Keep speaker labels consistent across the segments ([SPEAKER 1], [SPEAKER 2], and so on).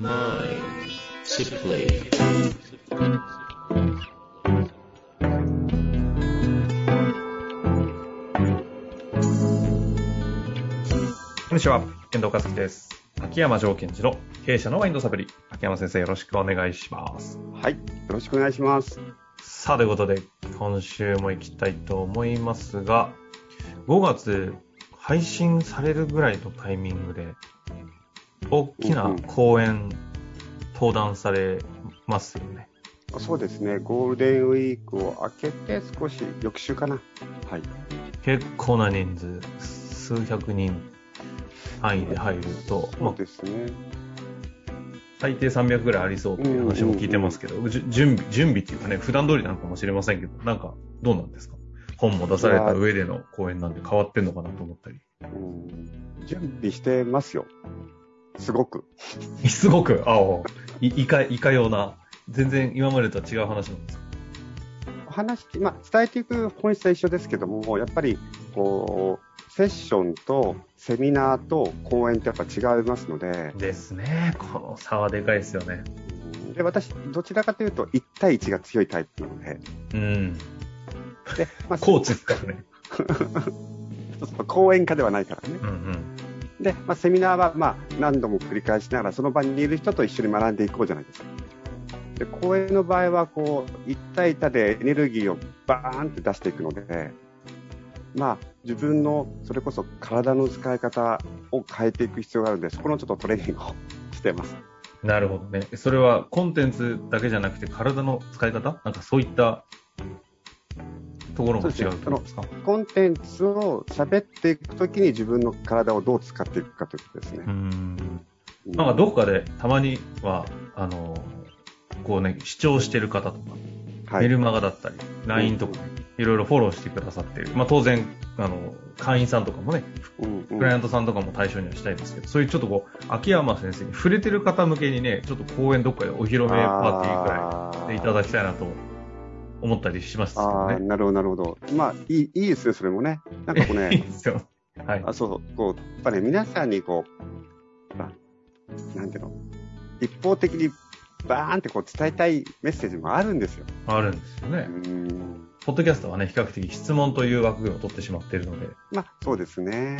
[SPEAKER 1] こんにちは、遠藤和樹です。秋山条件時の経営者のマインドサプリ。秋山先生よろしくお願いします。
[SPEAKER 2] は。い。よろしくお願いします。
[SPEAKER 1] さあ、ということで、今週も行きたいと思いますが、5月配信されるぐらいのタイミングで、大きな講演、登壇されますよね。
[SPEAKER 2] そうですね。ゴールデンウィークを明けて少し翌週かな。はい。
[SPEAKER 1] 結構な人数、数百人範囲で入ると、
[SPEAKER 2] そうですね。
[SPEAKER 1] 最低300ぐらいありそうっていう話も聞いてますけど、じゅ準備、準備っていうかね、普段通りなのかもしれませんけど、なんか、どうなんですか？本も出された上での講演なんで変わってんのかなと思ったり。
[SPEAKER 2] うん準備してますよ。すごく。
[SPEAKER 1] すごく、ああ、い、いか、いかような、全然今までとは違う話なんですか？
[SPEAKER 2] お話、まあ、伝えていく本質は一緒ですけども、やっぱり、こう、セッションとセミナーと講演ってやっぱ違いますので、
[SPEAKER 1] ですね。この差はでかいですよね。
[SPEAKER 2] うんで私、どちらかというと1対1が強いタイプなので、
[SPEAKER 1] うん。
[SPEAKER 2] で、まあ、
[SPEAKER 1] コーチですからね。
[SPEAKER 2] 講演家ではないからね。
[SPEAKER 1] うんうん。
[SPEAKER 2] で、まあ、セミナーは、まあ、何度も繰り返しながら、その場にいる人と一緒に学んでいこうじゃないですか。で、講演の場合は、こう、一対一でエネルギーをバーンって出していくので、まあ、自分の、それこそ体の使い方を変えていく必要があるので、そこのちょっとトレーニングをしてます。
[SPEAKER 1] なるほどね。それはコンテンツだけじゃなくて体の使い方？なんかそういったところも違うとですか？
[SPEAKER 2] コンテンツを喋っていくときに自分の体をどう使っていくかということですね。
[SPEAKER 1] う。ん。
[SPEAKER 2] うん。
[SPEAKER 1] なんかどこかでたまには、あの、こうね、視聴してる方とか、
[SPEAKER 2] はい。
[SPEAKER 1] メルマガだったり、LINE とかね、いろいろフォローしてくださってる。まあ当然、あの、会員さんとかもね、
[SPEAKER 2] うんうん。
[SPEAKER 1] クライアントさんとかも対象にはしたいですけど、そういうちょっとこう、秋山先生に触れてる方向けにね、ちょっと講演どっかでお披露目パーティーぐらいでいただきたいなと思ったりしますけ
[SPEAKER 2] あ
[SPEAKER 1] どね。
[SPEAKER 2] なるほど、なるほど。まあ、いい、いいですね、それもね。なんかこう
[SPEAKER 1] いい
[SPEAKER 2] ね、
[SPEAKER 1] ですよ。はい。
[SPEAKER 2] あ、そうこう、やっぱね、皆さんにこう、ほらなんていうの、一方的にバーンってこう伝えたいメッセージもあるんですよ。
[SPEAKER 1] あるんですよ
[SPEAKER 2] う
[SPEAKER 1] ね。
[SPEAKER 2] ん。
[SPEAKER 1] ポッドキャストはね、比較的質問という枠組みを取ってしまっているので、
[SPEAKER 2] まあ、そうですね。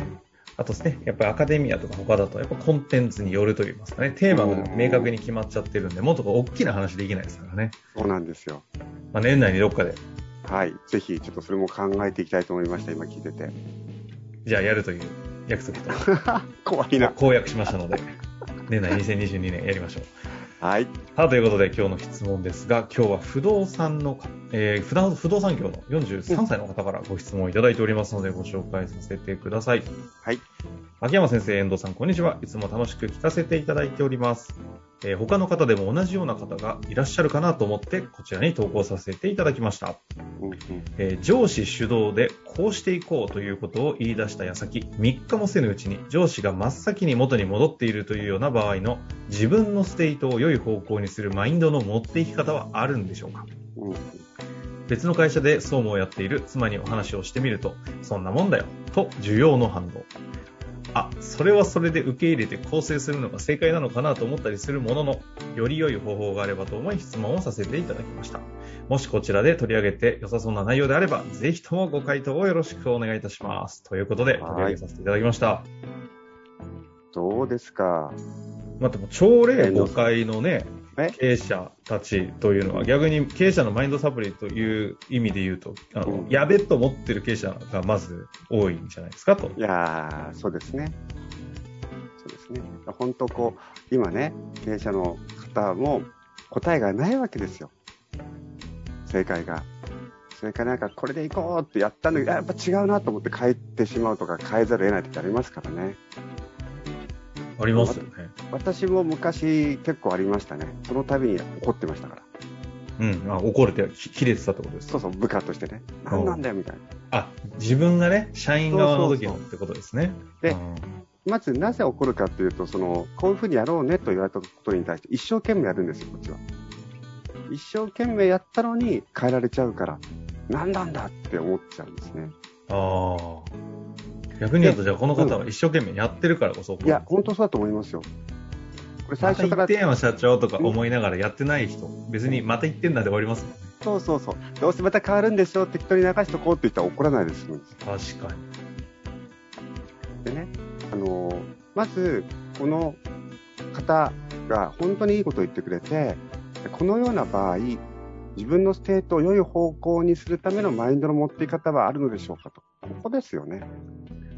[SPEAKER 1] あとですね、やっぱりアカデミアとか他だと、やっぱコンテンツによるといいますかね、テーマが明確に決まっちゃってるんで、もっと大きな話できないですからね。
[SPEAKER 2] そうなんですよ。
[SPEAKER 1] まあ、年内にどっかで、
[SPEAKER 2] はい。ぜひ、ちょっとそれも考えていきたいと思いました、今聞いてて。
[SPEAKER 1] じゃあやるという約束と
[SPEAKER 2] 怖いな。
[SPEAKER 1] 公約しましたので、年内2022年やりましょう。
[SPEAKER 2] はい。
[SPEAKER 1] さあ、ということで今日の質問ですが、今日は不動産のか、えー不動不動産業の43歳の方からご質問をいただいておりますので、ご紹介させてください。
[SPEAKER 2] はい。
[SPEAKER 1] 秋山先生、遠藤さん、こんにちは。いつも楽しく聞かせていただいております。えー他の方でも同じような方がいらっしゃるかなと思って、こちらに投稿させていただきました。えー上司主導でこうしていこうということを言い出した矢先、3日もせぬうちに上司が真っ先に元に戻っているというような場合の自分のステートを良い方向にするマインドの持っていき方はあるんでしょうか
[SPEAKER 2] うん
[SPEAKER 1] 別の会社で総務をやっている妻にお話をしてみると、そんなもんだよ、と需要の反応。あ、それはそれで受け入れて構成するのが正解なのかなと思ったりするものの、より良い方法があればと思い質問をさせていただきました。もしこちらで取り上げて良さそうな内容であれば、ぜひともご回答をよろしくお願いいたします。ということで、取り上げさせていただきました。
[SPEAKER 2] どうですか？
[SPEAKER 1] まあ、でも、朝礼誤解のね、
[SPEAKER 2] え
[SPEAKER 1] 経営者たちというのは逆に経営者のマインドサプリという意味で言うと、あの
[SPEAKER 2] うん
[SPEAKER 1] やべっと思ってる経営者がまず多いんじゃないですかと。
[SPEAKER 2] いやー、そうですね。そうですね。本当こう、今ね、経営者の方も答えがないわけですよ。正解が。それからなんかこれでいこうってやったのに、あやっぱ違うなと思って変えてしまうとか変えざるを得ない時ありますからね。
[SPEAKER 1] ありますよね。
[SPEAKER 2] 私も昔結構ありましたね。その度に怒ってましたから。
[SPEAKER 1] うん。あ怒れて、き切れてたってことですか？
[SPEAKER 2] そうそう、部下としてね。何なんだよみたいな。
[SPEAKER 1] あ、自分がね、社員側の時の
[SPEAKER 2] そうそうそう
[SPEAKER 1] ってことですね。
[SPEAKER 2] で
[SPEAKER 1] うん
[SPEAKER 2] まずなぜ怒るかっていうと、その、こういうふうにやろうねと言われたことに対して一生懸命やるんですよ、こっちは。一生懸命やったのに変えられちゃうから、何なんだって思っちゃうんですね。
[SPEAKER 1] ああ。逆に言うと、じゃあこの方は一生懸命やってるからこそ
[SPEAKER 2] いや、本当そうだと思いますよ。れ最初から
[SPEAKER 1] また言っ社長とか思いながらやってない人、別にまた言ってんだで終わりますもんね。
[SPEAKER 2] そうそうそう。どうせまた変わるんでしょ適当に流しとこうって言ったら怒らないですもん。
[SPEAKER 1] 確かに。
[SPEAKER 2] でね、あのーまず、この方が本当にいいことを言ってくれて、このような場合、自分のステートを良い方向にするためのマインドの持ってい方はあるのでしょうかと。ここですよね。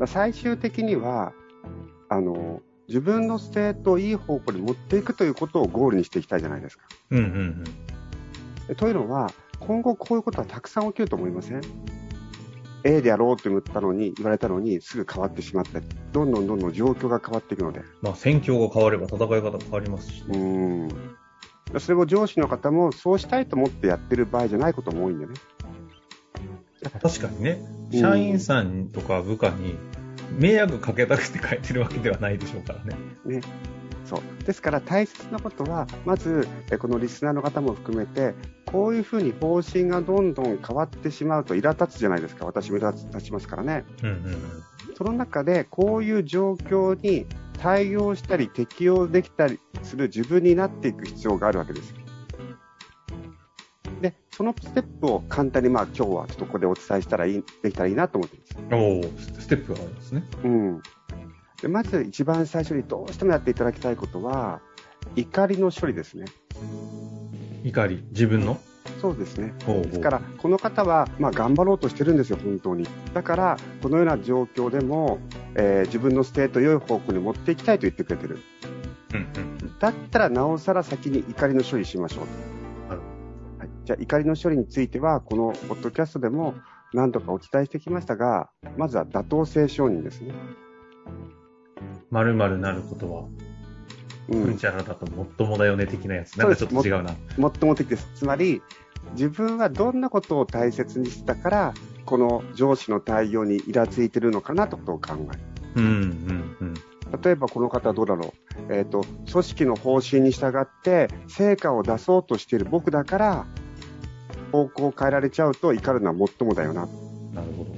[SPEAKER 2] 最終的には、あのー自分のステートをいい方向に持っていくということをゴールにしていきたいじゃないですか。
[SPEAKER 1] うんうんうん。
[SPEAKER 2] でというのは、今後こういうことはたくさん起きると思いません ?A でやろうと言ったのに、言われたのに、すぐ変わってしまったり、どんどんどんどん状況が変わっていくので。
[SPEAKER 1] まあ、戦況が変われば戦い方変わりますし
[SPEAKER 2] う
[SPEAKER 1] ね。
[SPEAKER 2] ーん。それも上司の方もそうしたいと思ってやってる場合じゃないことも多いんでね。
[SPEAKER 1] 確かにね、
[SPEAKER 2] うん
[SPEAKER 1] 社員さんとか部下に迷惑かけたくて変えてるわけではないでしょうからね。
[SPEAKER 2] ね。そう。ですから大切なことは、まず、えこのリスナーの方も含めて、こういうふうに方針がどんどん変わってしまうと苛立つじゃないですか。私も苛立ちますからね。
[SPEAKER 1] うんうんうん。
[SPEAKER 2] その中で、こういう状況に対応したり適応できたりする自分になっていく必要があるわけです。で、そのステップを簡単に、まあ今日はちょっとここでお伝えしたらいい、できたらいいなと思ってます。
[SPEAKER 1] おおステップがあるんですね。
[SPEAKER 2] うん。で、まず一番最初にどうしてもやっていただきたいことは、怒りの処理ですね。
[SPEAKER 1] 怒り、自分の？
[SPEAKER 2] そうですね。
[SPEAKER 1] おうおう
[SPEAKER 2] ですから、この方は、まあ、頑張ろうとしてるんですよ、本当に。だから、このような状況でも、えー自分のステートを良い方向に持っていきたいと言ってくれてる。
[SPEAKER 1] うんうん
[SPEAKER 2] だったら、なおさら先に怒りの処理しましょうと。はい、じゃあ、怒りの処理については、このポッドキャストでも何度かお伝えしてきましたが、まずは妥当性承認ですね。
[SPEAKER 1] まるまるなることは、
[SPEAKER 2] う
[SPEAKER 1] うんちゃらだともっともだよね的なやつ。なんかちょっと違うな。
[SPEAKER 2] もっとも的です。つまり、自分はどんなことを大切にしたから、この上司の対応にイラついてるのかなということを考える。
[SPEAKER 1] うんうんうん。
[SPEAKER 2] 例えばこの方はどうだろう。えっ、と、組織の方針に従って成果を出そうとしている僕だから、方向を変えられちゃうと怒るのはもっともだよな。
[SPEAKER 1] なるほど。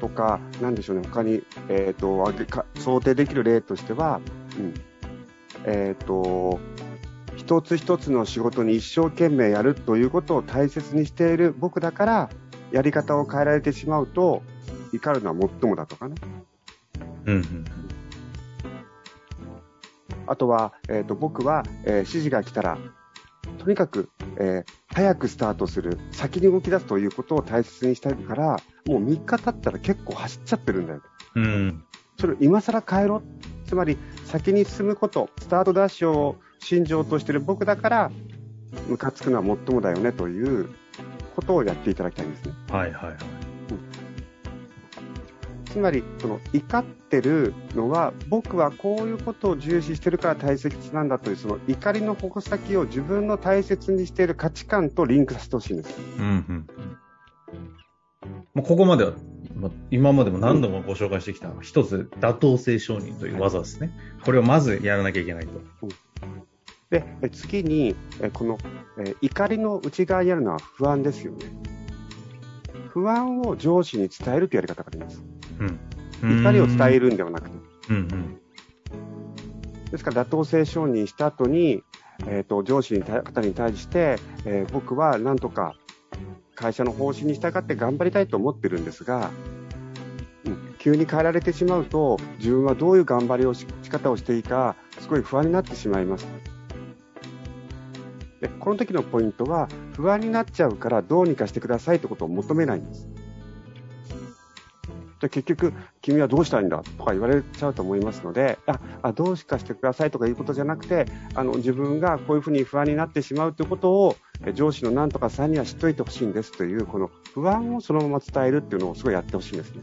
[SPEAKER 2] とか、なんでしょうね、他に、えっ、と、あげか想定できる例としては、うん。えっ、と、一つ一つの仕事に一生懸命やるということを大切にしている僕だから、やり方を変えられてしまうと、怒るのはもっともだとかね。
[SPEAKER 1] うんうん
[SPEAKER 2] あとは、えっ、と、僕は、えー指示が来たら、とにかく、えー早くスタートする、先に動き出すということを大切にしたいから、もう3日経ったら結構走っちゃってるんだよ。
[SPEAKER 1] うん。うん。
[SPEAKER 2] それを今更変えろ。つまり、先に進むこと、スタートダッシュを信条としている僕だから、ムカつくのはもっともだよねということをやっていただきたいんですね。
[SPEAKER 1] はいはいはい。
[SPEAKER 2] つまり、その怒ってるのは、僕はこういうことを重視してるから大切なんだという、その怒りの矛先を自分の大切にしている価値観とリンクさせてほしいんです。
[SPEAKER 1] うんうん。まあ、ここまでは、まあ、今までも何度もご紹介してきた、一つ、妥当性承認という技ですね。これをまずやらなきゃいけないと。
[SPEAKER 2] で、え次に、えこの、え怒りの内側にあるのは不安ですよね。不安を上司に伝えるというやり方があります。
[SPEAKER 1] うん。
[SPEAKER 2] 怒りを伝えるんではなくて。
[SPEAKER 1] うんうん。
[SPEAKER 2] ですから、妥当性承認した後に、えっ、と、上司にた方に対して、えー僕はなんとか会社の方針に従って頑張りたいと思ってるんですが、うん、急に変えられてしまうと、自分はどういう頑張りをし仕方をしていいか、すごい不安になってしまいます。で、この時のポイントは、不安になっちゃうからどうにかしてくださいってことを求めないんです。で結局、君はどうしたいんだとか言われちゃうと思いますので、あ、あどうしかしてくださいとかいうことじゃなくて、あの、自分がこういうふうに不安になってしまうということを、え上司のなんとかさんには知っといてほしいんですという、この不安をそのまま伝えるっていうのをすごいやってほしいんですね。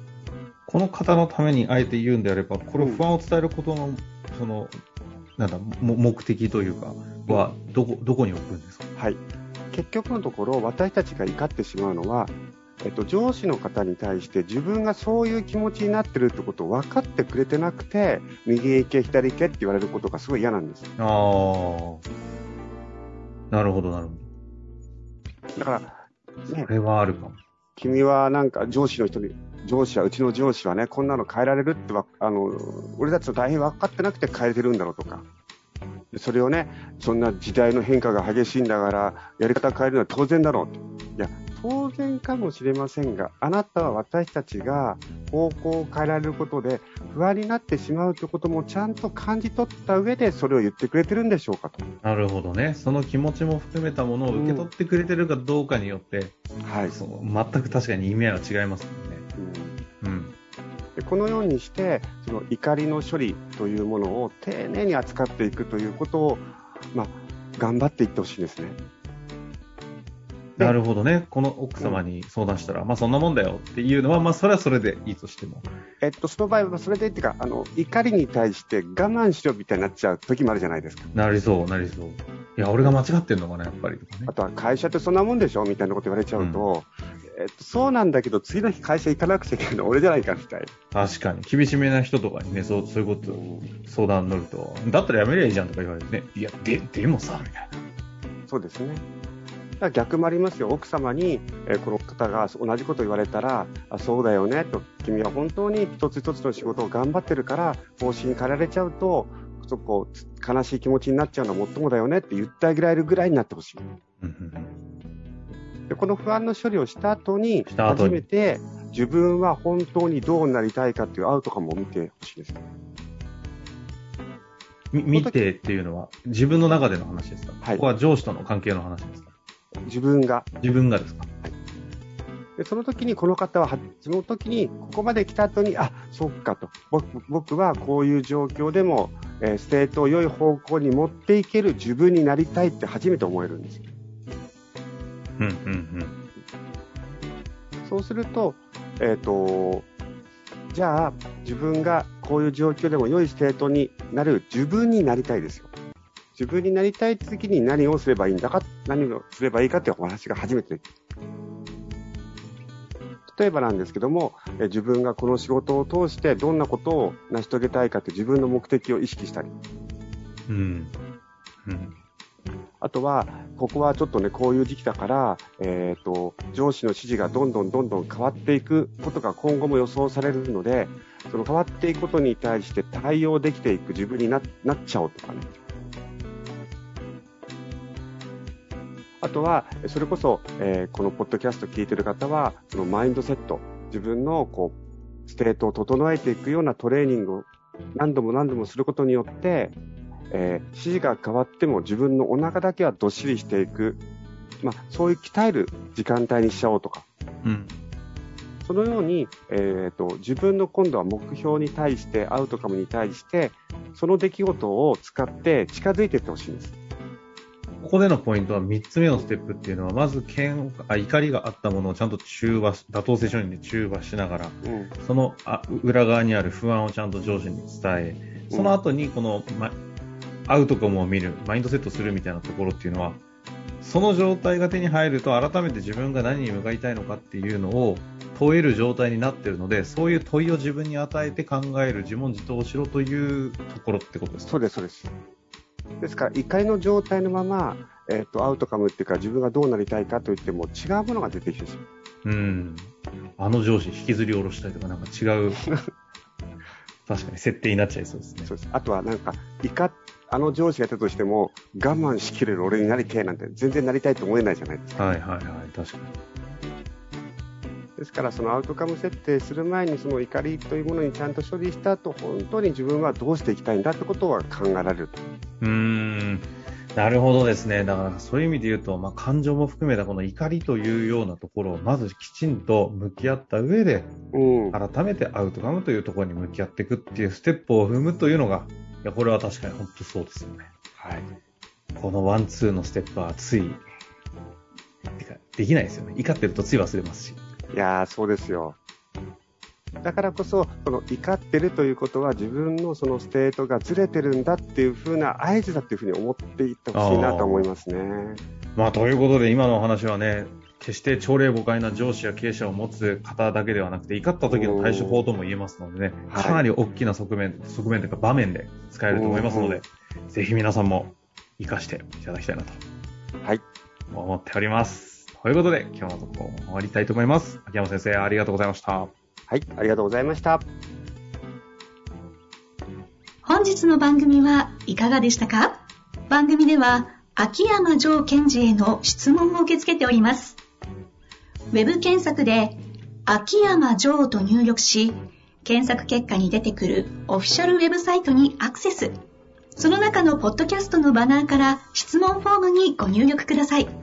[SPEAKER 1] この方のためにあえて言うんであれば、これを不安を伝えることの、その、なんだ、も目的というか、は、どこ、どこに置くんですか？
[SPEAKER 2] はい。結局のところ、私たちが怒ってしまうのは、えっと、上司の方に対して自分がそういう気持ちになってるってことを分かってくれてなくて、右へ行け、左へ行けって言われることがすごい嫌なんです。
[SPEAKER 1] ああ。なるほど、なるほ
[SPEAKER 2] だから、
[SPEAKER 1] ど。
[SPEAKER 2] ね
[SPEAKER 1] こ、れはあるかも。
[SPEAKER 2] 君はなんか上司の人に、上司は、うちの上司はね、こんなの変えられるってわ、あの、俺たちの大変分かってなくて変えてるんだろうとか、それをね、そんな時代の変化が激しいんだから、やり方変えるのは当然だろうと。いや、当然かもしれませんが、あなたは私たちが方向を変えられることで不安になってしまうということもちゃんと感じ取った上でそれを言ってくれてるんでしょうかと。
[SPEAKER 1] なるほどね。その気持ちも含めたものを受け取ってくれてるかどうかによって、
[SPEAKER 2] はい。
[SPEAKER 1] その全く確かに意味合いは違いますもんね。
[SPEAKER 2] うん
[SPEAKER 1] うん。
[SPEAKER 2] でこのようにしてその怒りの処理というものを丁寧に扱っていくということを、まあ、頑張っていってほしいですね。で
[SPEAKER 1] なるほどね。この奥様に相談したら、まあそんなもんだよっていうのは、まあそれはそれでいいとしても。
[SPEAKER 2] えっと、その場合はそれでっていうかあの怒りに対して我慢しろみたいになっちゃう時もあるじゃないですか。
[SPEAKER 1] なりそう、なりそう。いや、俺が間違ってんのかな、やっぱりとかね
[SPEAKER 2] あ。とは会社ってそんなもんでしょみたいなこと言われちゃうと、えっと、そうなんだけど次の日会社行かなくちゃいけないの俺じゃないかみたい
[SPEAKER 1] 確かに。厳しめな人とかにね、そう、そういうこと、相談に乗ると、だったらやめりゃいいじゃんとか言われてね。いや、で、でもさ、みたいな。
[SPEAKER 2] そうですね。逆もありますよ、奥様に、えーこの方が同じこと言われたら、あそうだよねと、君は本当に一つ一つの仕事を頑張ってるから、方針変えられちゃうと、そこ悲しい気持ちになっちゃうのはもっともだよねって言ってあげられるぐらいになってほしい。でこの不安の処理をした後に、初めて自分は本当にどうなりたいかっていうアウトカムを見てほしいです。
[SPEAKER 1] み見てっていうのは、自分の中での話ですか、
[SPEAKER 2] はい。
[SPEAKER 1] ここは上司との関係の話ですか？
[SPEAKER 2] 自分が。
[SPEAKER 1] 自分がですか？
[SPEAKER 2] でその時にこの方はは、その時にここまで来た後に、あ、そっかと。僕僕はこういう状況でも、えーステートを良い方向に持っていける自分になりたいって初めて思えるんです。
[SPEAKER 1] うんうんうん。
[SPEAKER 2] そうすると、えっ、と、じゃあ自分がこういう状況でも良いステートになる自分になりたいですよ。自分になりたい時に何をすればいいんだか、何をすればいいかっていうお話が初めて。例えばなんですけども、え自分がこの仕事を通してどんなことを成し遂げたいかって自分の目的を意識したり、
[SPEAKER 1] うん。うん。
[SPEAKER 2] あとは、ここはちょっとね、こういう時期だから、えっ、と、上司の指示がどんどんどんどん変わっていくことが今後も予想されるので、その変わっていくことに対して対応できていく自分にななっちゃおうとかね。あとは、それこそ、えーこのポッドキャスト聞いてる方は、そのマインドセット、自分のこう、ステートを整えていくようなトレーニングを何度も何度もすることによって、えー指示が変わっても自分のお腹だけはどっしりしていく、まあ、そういう鍛える時間帯にしちゃおうとか、
[SPEAKER 1] うん。
[SPEAKER 2] そのように、えー、と自分の今度は目標に対して、アウトカムに対して、その出来事を使って近づいていってほしいんです。
[SPEAKER 1] ここでのポイントは3つ目のステップっていうのは、まず嫌悪あ怒りがあったものをちゃんと中和し、妥当性承認で中和しながら、
[SPEAKER 2] うん。
[SPEAKER 1] そのあ裏側にある不安をちゃんと上司に伝え、その後にこの、ま、アウトカムを見る、マインドセットするみたいなところっていうのは、その状態が手に入ると改めて自分が何に向かいたいのかっていうのを問える状態になってるので、そういう問いを自分に与えて考える自問自答をしろというところってことですか？
[SPEAKER 2] そうです、そうです。ですから、怒りの状態のまま、えー、とアウトカムっていうか、自分がどうなりたいかといっても、違うものが出てきてしまう。
[SPEAKER 1] うん。あの上司引きずり下ろしたりとかなんか違う、確かに設定になっちゃいそうですね。
[SPEAKER 2] そうですあとはなんか、怒っあの上司がいたとしても、我慢しきれる俺になりてえなんて、全然なりたいと思えないじゃないですか。
[SPEAKER 1] はいはいはい、確かに。
[SPEAKER 2] ですから、そのアウトカム設定する前に、その怒りというものにちゃんと処理した後、本当に自分はどうしていきたいんだってことは考えられると。
[SPEAKER 1] うーん。なるほどですね。だからそういう意味で言うと、まあ、感情も含めたこの怒りというようなところをまずきちんと向き合った上で、
[SPEAKER 2] うん。
[SPEAKER 1] 改めてアウトカムというところに向き合っていくっていうステップを踏むというのが、いや、これは確かに本当そうですよね。
[SPEAKER 2] はい。
[SPEAKER 1] このワン、ツーのステップはつい、できないですよね。怒ってるとつい忘れますし。
[SPEAKER 2] いやー、そうですよ。だからこそ、この怒ってるということは自分のそのステートがずれてるんだっていう風な合図だっていうふうに思っていってほしいなと思いますね。
[SPEAKER 1] まあ、ということで今のお話はね、決して朝礼誤解な上司や経営者を持つ方だけではなくて、怒った時の対処法とも言えますのでね、
[SPEAKER 2] はい
[SPEAKER 1] かなり大きな側面、側面というか場面で使えると思いますので、ぜひ皆さんも活かしていただきたいなと
[SPEAKER 2] はい。
[SPEAKER 1] 思っております。ということで、今日のところ終わりたいと思います。秋山先生、ありがとうございました。
[SPEAKER 2] はい、ありがとうございました。
[SPEAKER 3] 本日の番組はいかがでしたか？番組では秋山城賢治への質問を受け付けております。ウェブ検索で秋山城と入力し、検索結果に出てくるオフィシャルウェブサイトにアクセス。その中のポッドキャストのバナーから質問フォームにご入力ください。